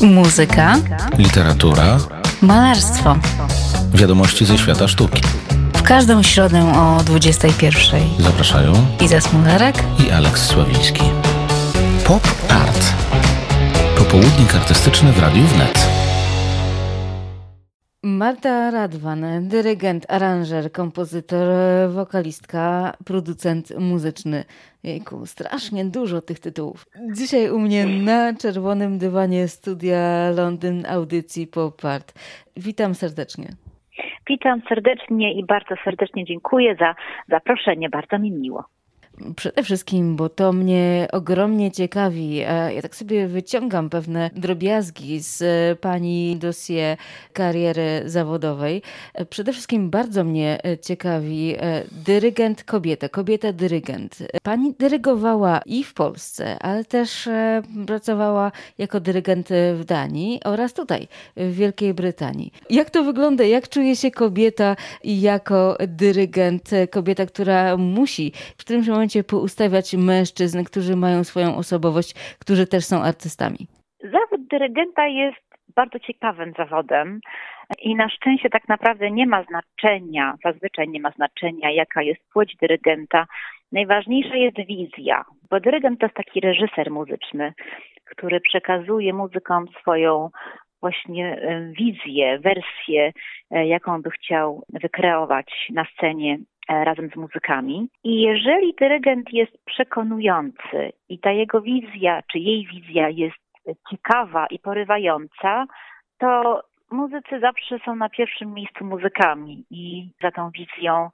Muzyka, literatura, malarstwo. wiadomości ze świata sztuki. W każdą środę o 21.00. Zapraszają Iza Smolarek i Aleks Sławiński. Pop Art. Popołudnik artystyczny w Radiu Wnet. Marta Radwan, dyrygent, aranżer, kompozytor, wokalistka, producent muzyczny. Jejku, strasznie dużo tych tytułów. Dzisiaj u mnie na czerwonym dywanie studia Londyn audycji Pop Art. Witam serdecznie. Witam serdecznie i bardzo serdecznie dziękuję za zaproszenie. Bardzo mi miło. Przede wszystkim, bo to mnie ogromnie ciekawi. Ja tak sobie wyciągam pewne drobiazgi z e, pani dosie kariery zawodowej. E, przede wszystkim bardzo mnie e, ciekawi dyrygent kobieta, kobieta dyrygent. Pani dyrygowała i w Polsce, ale też pracowała jako dyrygent w Danii oraz tutaj, w Wielkiej Brytanii. Jak to wygląda? Jak czuje się kobieta jako dyrygent, kobieta, która musi w którymś momencie momencie poustawiać mężczyzn, którzy mają swoją osobowość, którzy też są artystami? Zawód dyrygenta jest bardzo ciekawym zawodem. I na szczęście tak naprawdę nie ma znaczenia, zazwyczaj nie ma znaczenia, jaka jest płeć dyrygenta. Najważniejsza jest wizja, bo dyrygent to jest taki reżyser muzyczny, który przekazuje muzykom swoją właśnie wizję, wersję, e, jaką by chciał wykreować na scenie razem z muzykami. I jeżeli dyrygent jest przekonujący i ta jego wizja, czy jej wizja jest ciekawa i porywająca, to muzycy zawsze są na pierwszym miejscu muzykami i za tą wizją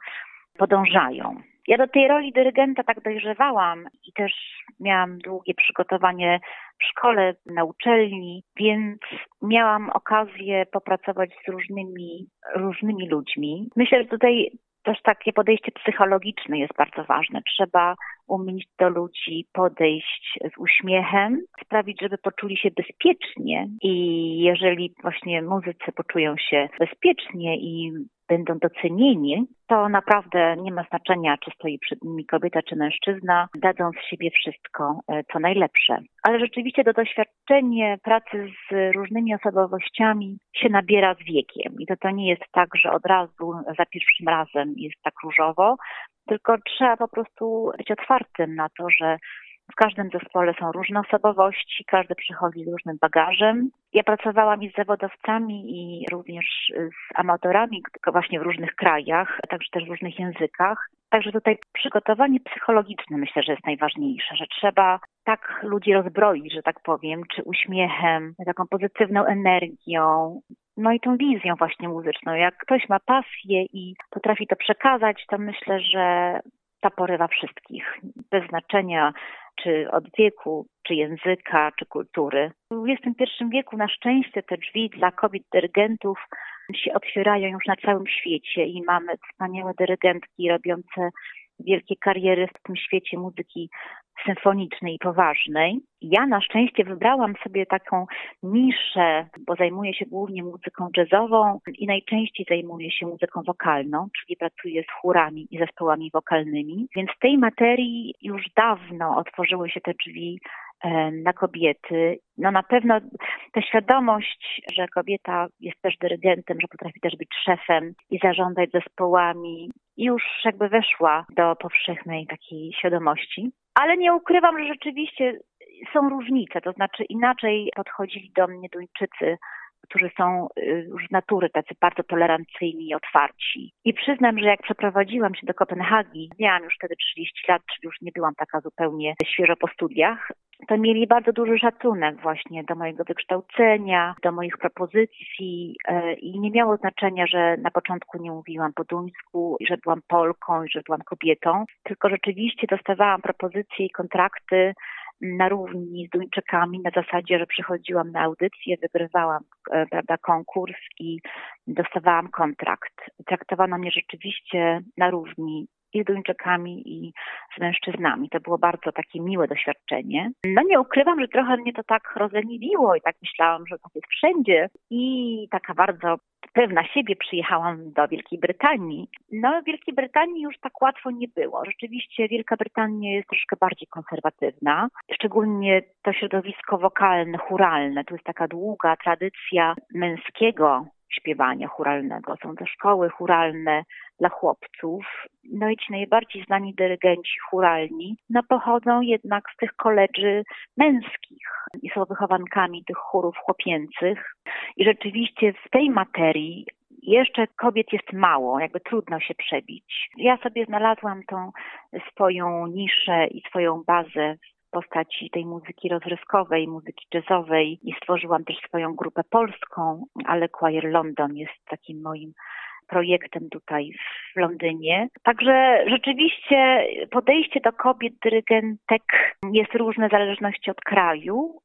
podążają. Ja do tej roli dyrygenta tak dojrzewałam i też miałam długie przygotowanie w szkole, na uczelni, więc miałam okazję popracować z różnymi, różnymi ludźmi. Myślę, że tutaj też takie podejście psychologiczne jest bardzo ważne. Trzeba umieć do ludzi podejść z uśmiechem, sprawić, żeby poczuli się bezpiecznie i jeżeli właśnie muzycy poczują się bezpiecznie i będą docenieni, to naprawdę nie ma znaczenia, czy stoi przed nimi kobieta czy mężczyzna, dadzą z siebie wszystko, e, co najlepsze. Ale rzeczywiście to doświadczenie pracy z różnymi osobowościami się nabiera z wiekiem. I to, to nie jest tak, że od razu za pierwszym razem jest tak różowo, tylko trzeba po prostu być otwartym na to, że w każdym zespole są różne osobowości, każdy przychodzi z różnym bagażem. Ja pracowałam i z zawodowcami, i również z amatorami, właśnie w różnych krajach, także też w różnych językach. Także tutaj przygotowanie psychologiczne myślę, że jest najważniejsze, że trzeba tak ludzi rozbroić, że tak powiem, czy uśmiechem, taką pozytywną energią, no i tą wizją właśnie muzyczną. Jak ktoś ma pasję i potrafi to przekazać, to myślę, że ta porywa wszystkich, bez znaczenia czy od wieku, czy języka, czy kultury. W XXI wieku na szczęście te drzwi dla kobiet dyrygentów się otwierają już na całym świecie i mamy wspaniałe dyrygentki robiące wielkie kariery w tym świecie muzyki symfonicznej i poważnej. Ja na szczęście wybrałam sobie taką niszę, bo zajmuję się głównie muzyką jazzową i najczęściej zajmuję się muzyką wokalną, czyli pracuję z chórami i zespołami wokalnymi. Więc w tej materii już dawno otworzyły się te drzwi na kobiety. No na pewno ta świadomość, że kobieta jest też dyrygentem, że potrafi też być szefem i zarządzać zespołami, już jakby weszła do powszechnej takiej świadomości. Ale nie ukrywam, że rzeczywiście są różnice, to znaczy inaczej podchodzili do mnie Duńczycy, którzy są y, już z natury tacy bardzo tolerancyjni i otwarci. I przyznam, że jak przeprowadziłam się do Kopenhagi, miałam już wtedy 30 lat, czyli już nie byłam taka zupełnie świeżo po studiach, to mieli bardzo duży szacunek właśnie do mojego wykształcenia, do moich propozycji e, i nie miało znaczenia, że na początku nie mówiłam po duńsku, że byłam Polką i że byłam kobietą, tylko rzeczywiście dostawałam propozycje i kontrakty na równi z Duńczykami na zasadzie, że przychodziłam na audycję, wygrywałam e, prawda, konkurs i dostawałam kontrakt. Traktowano mnie rzeczywiście na równi i z Duńczykami, i z mężczyznami. To było bardzo takie miłe doświadczenie. No nie ukrywam, że trochę mnie to tak rozleniwiło i tak myślałam, że tak jest wszędzie. I taka bardzo pewna siebie przyjechałam do Wielkiej Brytanii. No w Wielkiej Brytanii już tak łatwo nie było. Rzeczywiście Wielka Brytania jest troszkę bardziej konserwatywna. Szczególnie to środowisko wokalne, churalne. Tu jest taka długa tradycja męskiego śpiewania churalnego. Są te szkoły churalne dla chłopców. No i ci najbardziej znani dyrygenci churalni no pochodzą jednak z tych koledży męskich i są wychowankami tych chórów chłopięcych. I rzeczywiście w tej materii jeszcze kobiet jest mało, jakby trudno się przebić. Ja sobie znalazłam tą swoją niszę i swoją bazę postaci tej muzyki rozrywkowej, muzyki jazzowej i stworzyłam też swoją grupę polską, ale Choir London jest takim moim projektem tutaj w Londynie. Także rzeczywiście podejście do kobiet dyrygentek jest różne w zależności od kraju,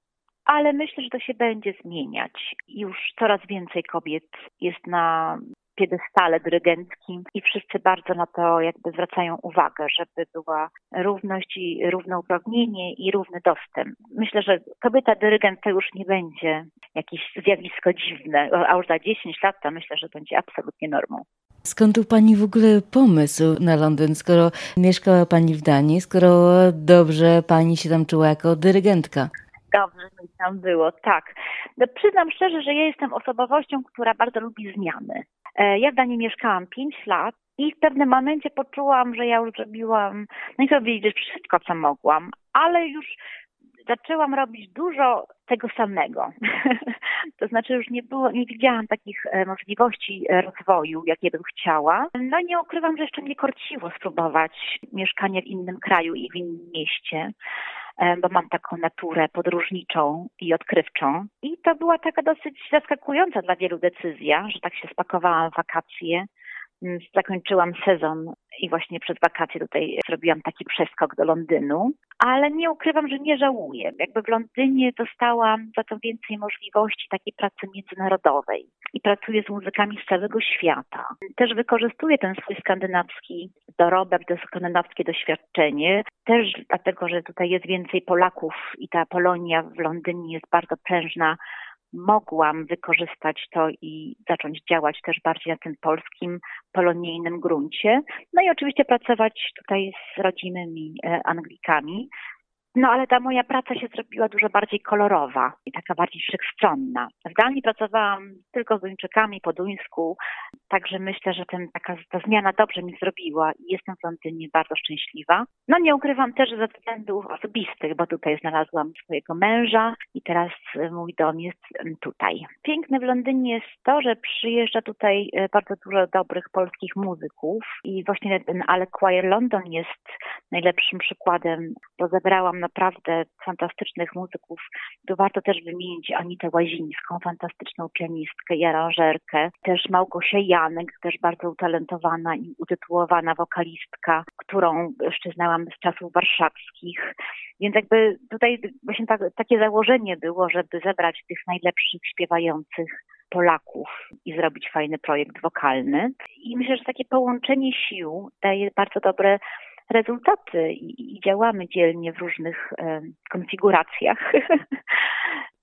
ale myślę, że to się będzie zmieniać. Już coraz więcej kobiet jest na piedestale dyrygenckim i wszyscy bardzo na to jakby zwracają uwagę, żeby była równość i równouprawnienie i równy dostęp. Myślę, że kobieta dyrygent to już nie będzie jakieś zjawisko dziwne, a już za 10 lat to myślę, że będzie absolutnie normą. Skąd u Pani w ogóle pomysł na Londyn, skoro mieszkała Pani w Danii, skoro dobrze Pani się tam czuła jako dyrygentka? Dobrze mi tam było, tak. No, przyznam szczerze, że ja jestem osobowością, która bardzo lubi zmiany. E, ja w Danii mieszkałam 5 lat i w pewnym momencie poczułam, że ja już zrobiłam, no i zrobić wszystko, co mogłam, ale już zaczęłam robić dużo tego samego. to znaczy już nie było, nie widziałam takich e, możliwości e, rozwoju, jakie bym chciała. No nie ukrywam, że jeszcze mnie korciło spróbować mieszkania w innym kraju i w innym mieście. E, bo mam taką naturę podróżniczą i odkrywczą. I to była taka dosyć zaskakująca dla wielu decyzja, że tak się spakowałam w wakacje. Mm, zakończyłam sezon i właśnie przez wakacje tutaj zrobiłam taki przeskok do Londynu, ale nie ukrywam, że nie żałuję. Jakby w Londynie dostałam za to więcej możliwości takiej pracy międzynarodowej i pracuję z muzykami z całego świata. Też wykorzystuję ten swój skandynawski dorobek, to skandynawskie doświadczenie, też dlatego, że tutaj jest więcej Polaków i ta Polonia w Londynie jest bardzo prężna mogłam wykorzystać to i zacząć działać też bardziej na tym polskim, polonijnym gruncie. No i oczywiście pracować tutaj z rodzimymi e, Anglikami, no ale ta moja praca się zrobiła dużo bardziej kolorowa i taka bardziej wszechstronna. W Danii pracowałam tylko z Duńczykami po duńsku, także myślę, że ten, taka, ta zmiana dobrze mi zrobiła i jestem w Londynie bardzo szczęśliwa. No nie ukrywam też ze względów osobistych, bo tutaj znalazłam swojego męża i teraz mój dom jest tutaj. Piękne w Londynie jest to, że przyjeżdża tutaj e, bardzo dużo dobrych polskich muzyków i właśnie ten Ale Choir London jest najlepszym przykładem, bo zebrałam naprawdę fantastycznych muzyków. Tu warto też wymienić Anitę Łazińską, fantastyczną pianistkę i aranżerkę, też Małgosię Janek, też bardzo utalentowana i utytułowana wokalistka, którą jeszcze znałam z czasów warszawskich. Więc jakby tutaj właśnie tak, takie założenie było, żeby zebrać tych najlepszych śpiewających Polaków i zrobić fajny projekt wokalny. I myślę, że takie połączenie sił daje bardzo dobre rezultaty i, i działamy dzielnie w różnych e, konfiguracjach.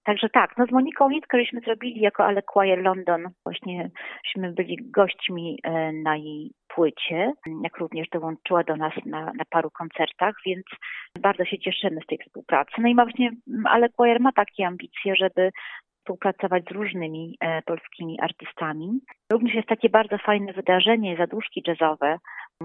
Także tak, no z Moniką Litkę żeśmy zrobili jako Ale Choir London, właśnieśmy byli gośćmi e, na jej płycie, jak również dołączyła do nas na, na paru koncertach, więc bardzo się cieszymy z tej współpracy. No i właśnie Ale Choir ma takie ambicje, żeby współpracować z różnymi e, polskimi artystami. Również jest takie bardzo fajne wydarzenie, zaduszki jazzowe,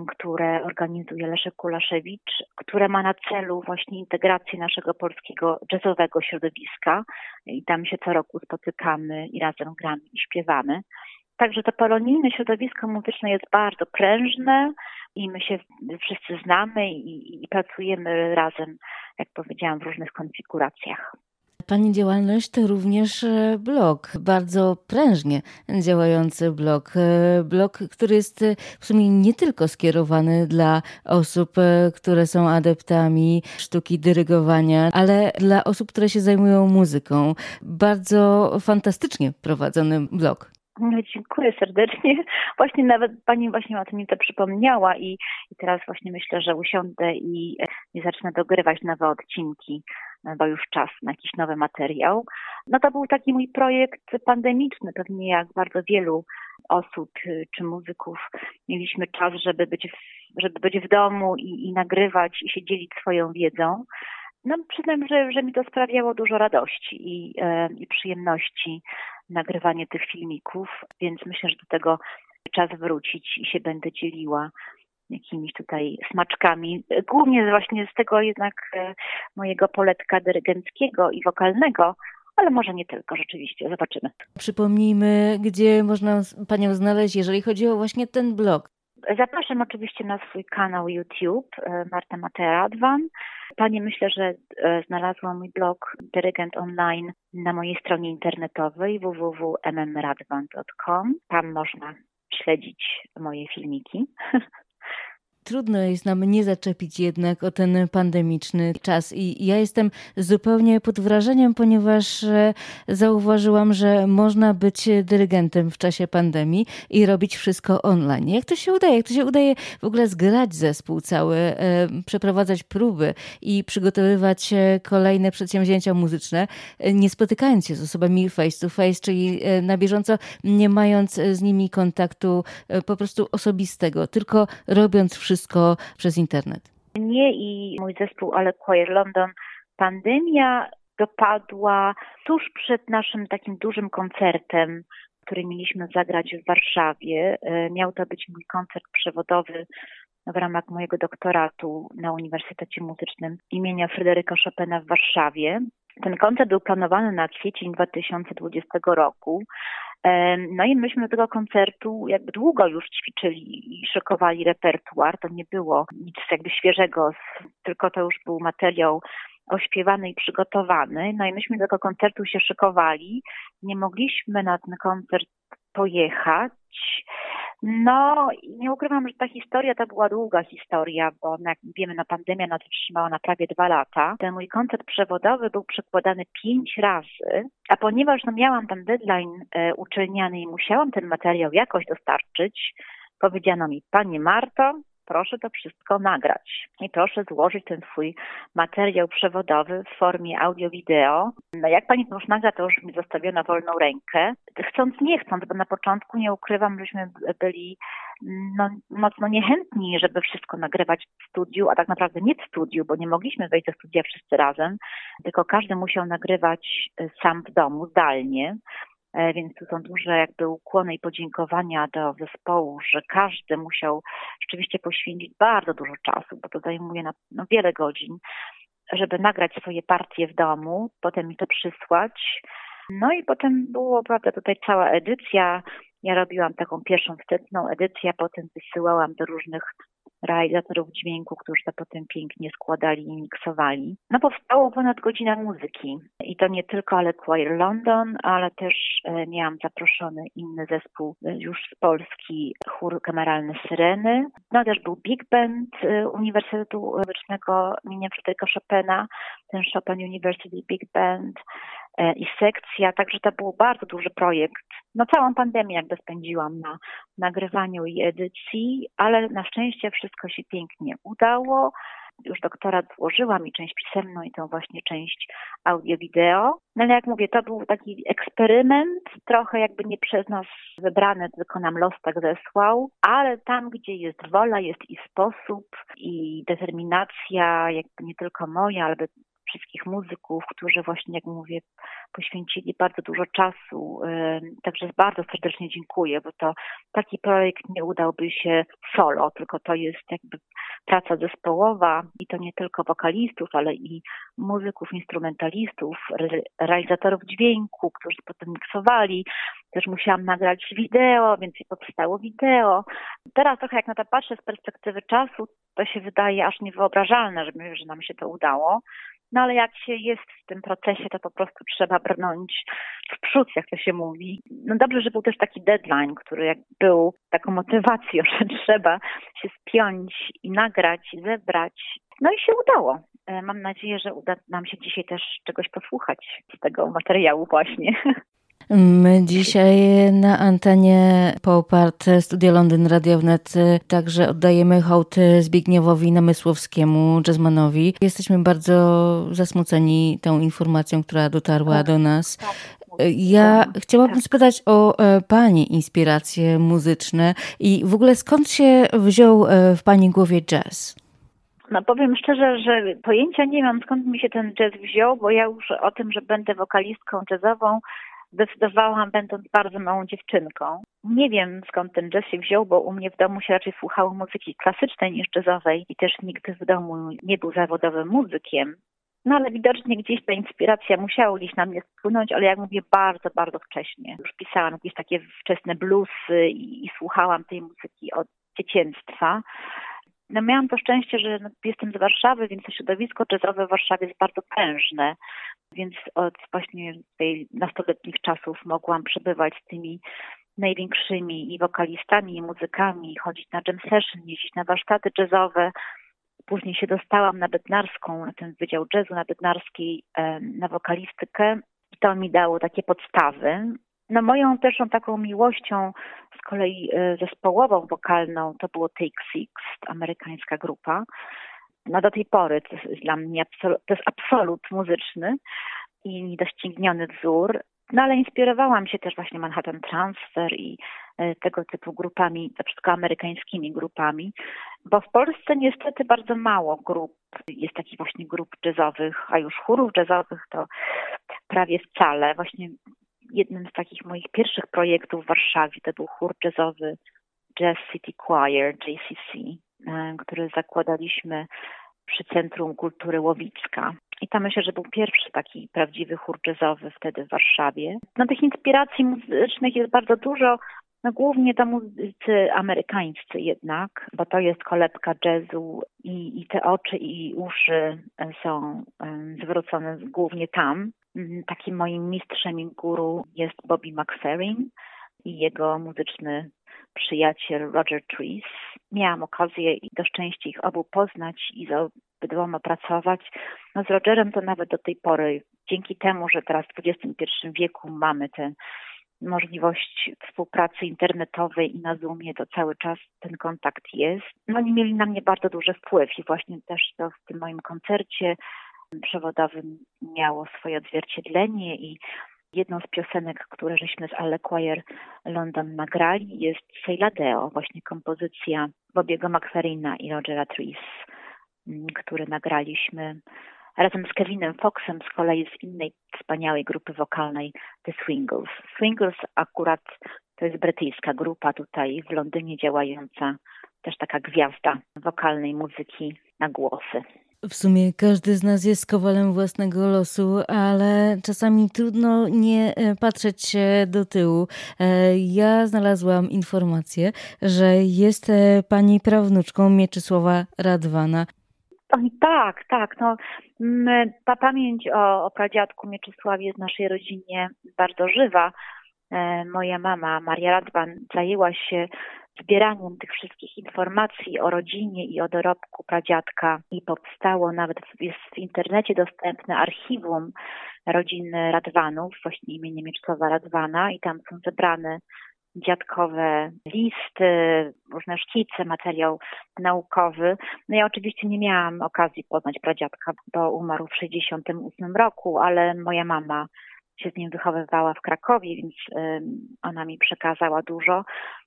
które organizuje Leszek Kulaszewicz, które ma na celu właśnie integrację naszego polskiego jazzowego środowiska i tam się co roku spotykamy i razem gramy i śpiewamy. Także to polonijne środowisko muzyczne jest bardzo prężne i my się wszyscy znamy i, i pracujemy razem, jak powiedziałam, w różnych konfiguracjach. Pani działalność to również e, blog, bardzo prężnie działający blog. E, blog, który jest e, w sumie nie tylko skierowany dla osób, które są adeptami sztuki dyrygowania, ale dla osób, które się zajmują muzyką. Bardzo fantastycznie prowadzony blog. Dziękuję serdecznie. Właśnie nawet Pani właśnie o tym mi to przypomniała i, i teraz właśnie myślę, że usiądę i, i zacznę dogrywać nowe odcinki, bo już czas na jakiś nowy materiał. No to był taki mój projekt pandemiczny, pewnie jak bardzo wielu osób czy muzyków mieliśmy czas, żeby być w, żeby być w domu i, i nagrywać i się dzielić swoją wiedzą. No przyznam, że, że mi to sprawiało dużo radości i, e, i przyjemności nagrywanie tych filmików, więc myślę, że do tego czas wrócić i się będę dzieliła jakimiś tutaj smaczkami. Głównie właśnie z tego jednak e, mojego poletka dyrygenckiego i wokalnego, ale może nie tylko, rzeczywiście, zobaczymy. Przypomnijmy, gdzie można Panią znaleźć, jeżeli chodzi o właśnie ten blog. Zapraszam oczywiście na swój kanał YouTube e, Marta Matera-Adwan. Pani myślę, że e, znalazła mój blog Dyrygent Online na mojej stronie internetowej www.mmradwan.com. Tam można śledzić moje filmiki. Trudno jest nam nie zaczepić jednak o ten pandemiczny czas i ja jestem zupełnie pod wrażeniem, ponieważ e, zauważyłam, że można być dyrygentem w czasie pandemii i robić wszystko online. Jak to się udaje? Jak to się udaje w ogóle zgrać zespół cały, e, przeprowadzać próby i przygotowywać e, kolejne przedsięwzięcia muzyczne, nie spotykając się z osobami face to face, czyli na bieżąco, nie mając z nimi kontaktu po prostu osobistego, tylko robiąc wszystko wszystko przez internet? Nie i mój zespół, ale Choir London. Pandemia dopadła tuż przed naszym takim dużym koncertem, który mieliśmy zagrać w Warszawie. E, miał to być mój koncert przewodowy w ramach mojego doktoratu na Uniwersytecie Muzycznym imienia Fryderyka Chopina w Warszawie. Ten koncert był planowany na kwiecień 2020 roku. No i myśmy do tego koncertu jakby długo już ćwiczyli i szykowali repertuar. To nie było nic jakby świeżego, tylko to już był materiał ośpiewany i przygotowany. No i myśmy do tego koncertu się szykowali. Nie mogliśmy na ten koncert pojechać. No, nie ukrywam, że ta historia to była długa historia, bo jak wiemy, na pandemia nas na prawie dwa lata. Ten mój koncert przewodowy był przekładany pięć razy, a ponieważ no, miałam tam deadline e, uczelniany i musiałam ten materiał jakoś dostarczyć, powiedziano mi, Pani Marto, proszę to wszystko nagrać i proszę złożyć ten swój materiał przewodowy w formie audio-wideo. No jak pani to już nagra, to już mi zostawiono wolną rękę. Chcąc, nie chcąc, bo na początku nie ukrywam, żeśmy byli no, mocno niechętni, żeby wszystko nagrywać w studiu, a tak naprawdę nie w studiu, bo nie mogliśmy wejść do studia wszyscy razem, tylko każdy musiał nagrywać sam w domu, zdalnie. E, więc tu są duże jakby ukłony i podziękowania do zespołu, że każdy musiał rzeczywiście poświęcić bardzo dużo czasu, bo to zajmuje na, no, wiele godzin, żeby nagrać swoje partie w domu, potem mi to przysłać. No i potem było, prawda, tutaj cała edycja. Ja robiłam taką pierwszą wstępną edycję, a potem wysyłałam do różnych realizatorów dźwięku, którzy to potem pięknie składali i miksowali. No powstało ponad godzina muzyki i to nie tylko ale Choir London, ale też e, miałam zaproszony inny zespół e, już z Polski, chór kameralny Syreny. No też był Big Band e, Uniwersytetu Muzycznego imienia Fryderyka Chopina, ten Chopin University Big Band i sekcja, także to był bardzo duży projekt. No całą pandemię jakby spędziłam na nagrywaniu i edycji, ale na szczęście wszystko się pięknie udało. Już doktorat złożyłam i część pisemną i tą właśnie część audio-wideo. No ale jak mówię, to był taki eksperyment, trochę jakby nie przez nas wybrany, tylko nam los tak zesłał, ale tam, gdzie jest wola, jest i sposób, i determinacja, jakby nie tylko moja, ale wszystkich muzyków, którzy właśnie, jak mówię, poświęcili bardzo dużo czasu. Także bardzo serdecznie dziękuję, bo to taki projekt nie udałby się solo, tylko to jest jakby praca zespołowa i to nie tylko wokalistów, ale i muzyków, instrumentalistów, realizatorów dźwięku, którzy potem miksowali. Też musiałam nagrać wideo, więc i powstało wideo. Teraz trochę jak na to patrzę z perspektywy czasu, to się wydaje aż niewyobrażalne, że, że nam się to udało. No ale jak się jest w tym procesie, to po prostu trzeba brnąć w przód, jak to się mówi. No dobrze, że był też taki deadline, który jak był taką motywacją, że trzeba się spiąć i nagrać, i zebrać. No i się udało. E, mam nadzieję, że uda nam się dzisiaj też czegoś posłuchać z tego materiału właśnie. My dzisiaj na antenie Popart Studio Londyn Radio Wnet także oddajemy hołd Zbigniewowi Namysłowskiemu, jazzmanowi. Jesteśmy bardzo zasmuceni tą informacją, która dotarła tak, do nas. Tak. Ja chciałabym spytać o e, Pani inspiracje muzyczne i w ogóle skąd się wziął e, w Pani głowie jazz? No powiem szczerze, że pojęcia nie mam skąd mi się ten jazz wziął, bo ja już o tym, że będę wokalistką jazzową zdecydowałam będąc bardzo małą dziewczynką. Nie wiem skąd ten jazz się wziął, bo u mnie w domu się raczej słuchało muzyki klasycznej niż jazzowej i też nigdy w domu nie był zawodowym muzykiem. No ale widocznie gdzieś ta inspiracja musiała gdzieś na mnie spłynąć, ale jak mówię, bardzo, bardzo wcześnie. Już pisałam jakieś takie wczesne bluesy i, i słuchałam tej muzyki od dzieciństwa. No miałam to szczęście, że jestem z Warszawy, więc to środowisko jazzowe w Warszawie jest bardzo prężne. Więc od właśnie tej nastoletnich czasów mogłam przebywać z tymi największymi i wokalistami, i muzykami, chodzić na jam session, jeździć na warsztaty jazzowe. Później się dostałam na Bednarską, na ten Wydział Jazzu na Bednarskiej, na wokalistykę. I to mi dało takie podstawy. No moją pierwszą taką miłością z kolei e, zespołową, wokalną to było Take Six, amerykańska grupa. No do tej pory to jest dla mnie absolut, to jest absolut muzyczny i niedościgniony wzór. No ale inspirowałam się też właśnie Manhattan Transfer i e, tego typu grupami, na przykład amerykańskimi grupami, bo w Polsce niestety bardzo mało grup jest takich właśnie grup jazzowych, a już chórów jazzowych to prawie wcale. Właśnie jednym z takich moich pierwszych projektów w Warszawie to był chór jazzowy Jazz City Choir, JCC, e, który zakładaliśmy przy Centrum Kultury Łowicka. I tam myślę, że był pierwszy taki prawdziwy chór jazzowy wtedy w Warszawie. No tych inspiracji muzycznych jest bardzo dużo, no głównie to muzycy amerykańscy jednak, bo to jest kolebka jazzu i, i te oczy i uszy są zwrócone głównie tam. Mm, takim moim mistrzem i guru jest Bobby McFerrin i jego muzyczny przyjaciel Roger Trees. Miałam okazję i do szczęścia ich obu poznać i z obydwoma pracować. No z Rogerem to nawet do tej pory, dzięki temu, że teraz w XXI wieku mamy tę możliwość współpracy internetowej i na Zoomie, to cały czas ten kontakt jest. No oni mieli na mnie bardzo duży wpływ i właśnie też to w tym moim koncercie przewodowym miało swoje odzwierciedlenie i jedną z piosenek, które żeśmy z Ale Choir London nagrali jest Seiladeo, właśnie kompozycja Bobiego McFerrina i Rogera Trees, mm, które nagraliśmy razem z Kevinem Foxem z kolei z innej wspaniałej grupy wokalnej The Swingles. Swingles akurat to jest brytyjska grupa tutaj w Londynie działająca, też taka gwiazda wokalnej muzyki na głosy. W sumie każdy z nas jest kowalem własnego losu, ale czasami trudno nie e, patrzeć się do tyłu. E, ja znalazłam informację, że jest e, pani prawnuczką Mieczysława Radwana. tak, tak. No, ta pamięć o, o pradziadku Mieczysławie jest w naszej rodzinie bardzo żywa. Moja mama, Maria Radwan, zajęła się zbieraniem tych wszystkich informacji o rodzinie i o dorobku pradziadka i powstało nawet, jest w internecie dostępne archiwum rodziny Radwanów, właśnie imieniem Mieczysława Radwana i tam są zebrane dziadkowe listy, różne szkice, materiał naukowy. No ja oczywiście nie miałam okazji poznać pradziadka, bo umarł w 68 roku, ale moja mama się z nim wychowywała w Krakowie, więc ona mi przekazała dużo.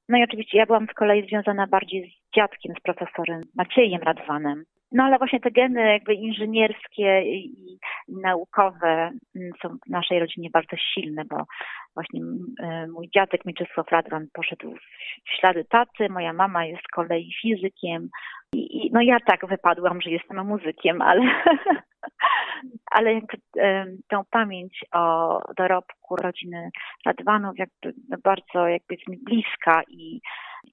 No i oczywiście ja byłam z kolei związana bardziej z dziadkiem, z profesorem Maciejem Radwanem. No ale właśnie te geny jakby inżynierskie i, naukowe mm, są w naszej rodzinie bardzo silne, bo właśnie mm, mój dziadek Mieczysław Radwan poszedł w ślady taty, moja mama jest z kolei fizykiem i, i no ja tak wypadłam, że jestem muzykiem, ale ale jakby tą pamięć o dorobku rodziny Radwanów jakby no bardzo jakby jest mi bliska i,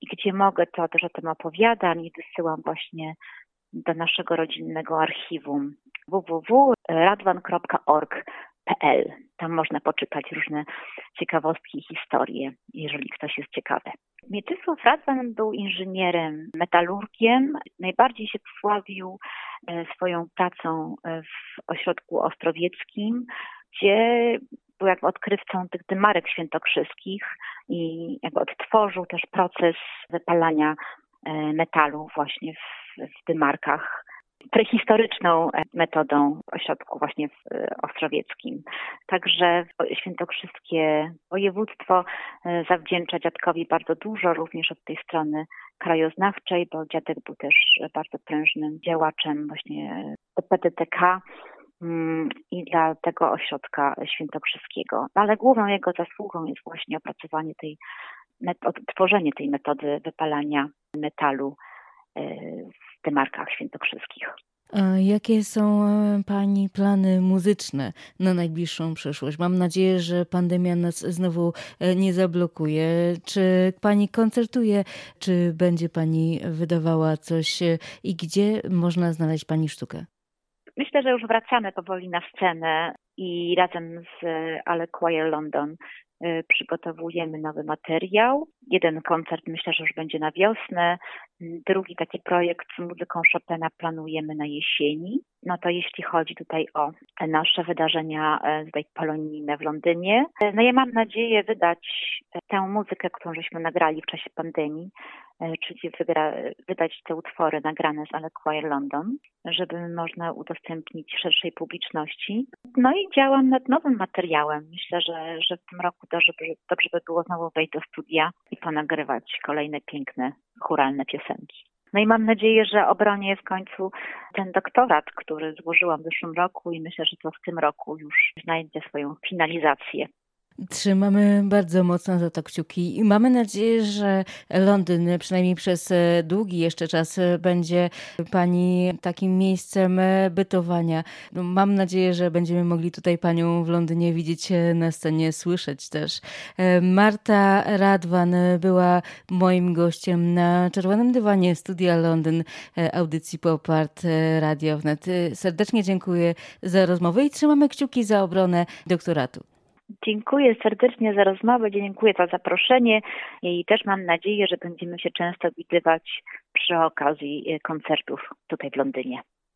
i gdzie mogę, to też o tym opowiadam i wysyłam właśnie do naszego rodzinnego archiwum www.radwan.org.pl. Tam można poczytać różne ciekawostki i historie, jeżeli ktoś jest ciekawy. Mieczysław Radwan był inżynierem, metalurgiem. Najbardziej się wsławił e, swoją pracą w ośrodku ostrowieckim, gdzie był jakby odkrywcą tych dymarek świętokrzyskich i jakby odtworzył też proces wypalania e, metalu właśnie w, w dymarkach prehistoryczną metodą w ośrodku właśnie w Ostrowieckim. Także świętokrzyskie województwo zawdzięcza dziadkowi bardzo dużo, również od tej strony krajoznawczej, bo dziadek był też bardzo prężnym działaczem właśnie PTTK mm, i dla tego ośrodka świętokrzyskiego. Ale główną jego zasługą jest właśnie opracowanie tej, odtworzenie tej metody wypalania metalu e, w demarkach świętokrzyskich. A jakie są e, Pani plany muzyczne na najbliższą przyszłość? Mam nadzieję, że pandemia nas znowu e, nie zablokuje. Czy Pani koncertuje, czy będzie Pani wydawała coś e, i gdzie można znaleźć Pani sztukę? Myślę, że już wracamy powoli na scenę i razem z Ale Choir London przygotowujemy nowy materiał. Jeden koncert myślę, że już będzie na wiosnę. Drugi taki projekt z muzyką Chopina planujemy na jesieni. No to jeśli chodzi tutaj o nasze wydarzenia e, tutaj polonijne w Londynie, e, no ja mam nadzieję wydać e, tę muzykę, którą żeśmy nagrali w czasie pandemii, czyli wygra, wydać te utwory nagrane z Alec Choir London, żeby można udostępnić szerszej publiczności. No i działam nad nowym materiałem. Myślę, że, że w tym roku dobrze, dobrze by było znowu wejść do studia i ponagrywać kolejne piękne, churalne piosenki. No i mam nadzieję, że obronię w końcu ten doktorat, który złożyłam w zeszłym roku i myślę, że to w tym roku już znajdzie swoją finalizację. Trzymamy bardzo mocno za to kciuki i mamy nadzieję, że Londyn przynajmniej przez e, długi jeszcze czas e, będzie Pani takim miejscem e, bytowania. No, mam nadzieję, że będziemy mogli tutaj Panią w Londynie widzieć na scenie, słyszeć też. Marta Radwan była moim gościem na Czerwonym Dywanie Studia Londyn audycji Pop Art Radio Wnet. Serdecznie dziękuję za rozmowę i trzymamy kciuki za obronę doktoratu. Dziękuję serdecznie za rozmowę, dziękuję za zaproszenie i też mam nadzieję, że będziemy się często widywać przy okazji koncertów tutaj w Londynie.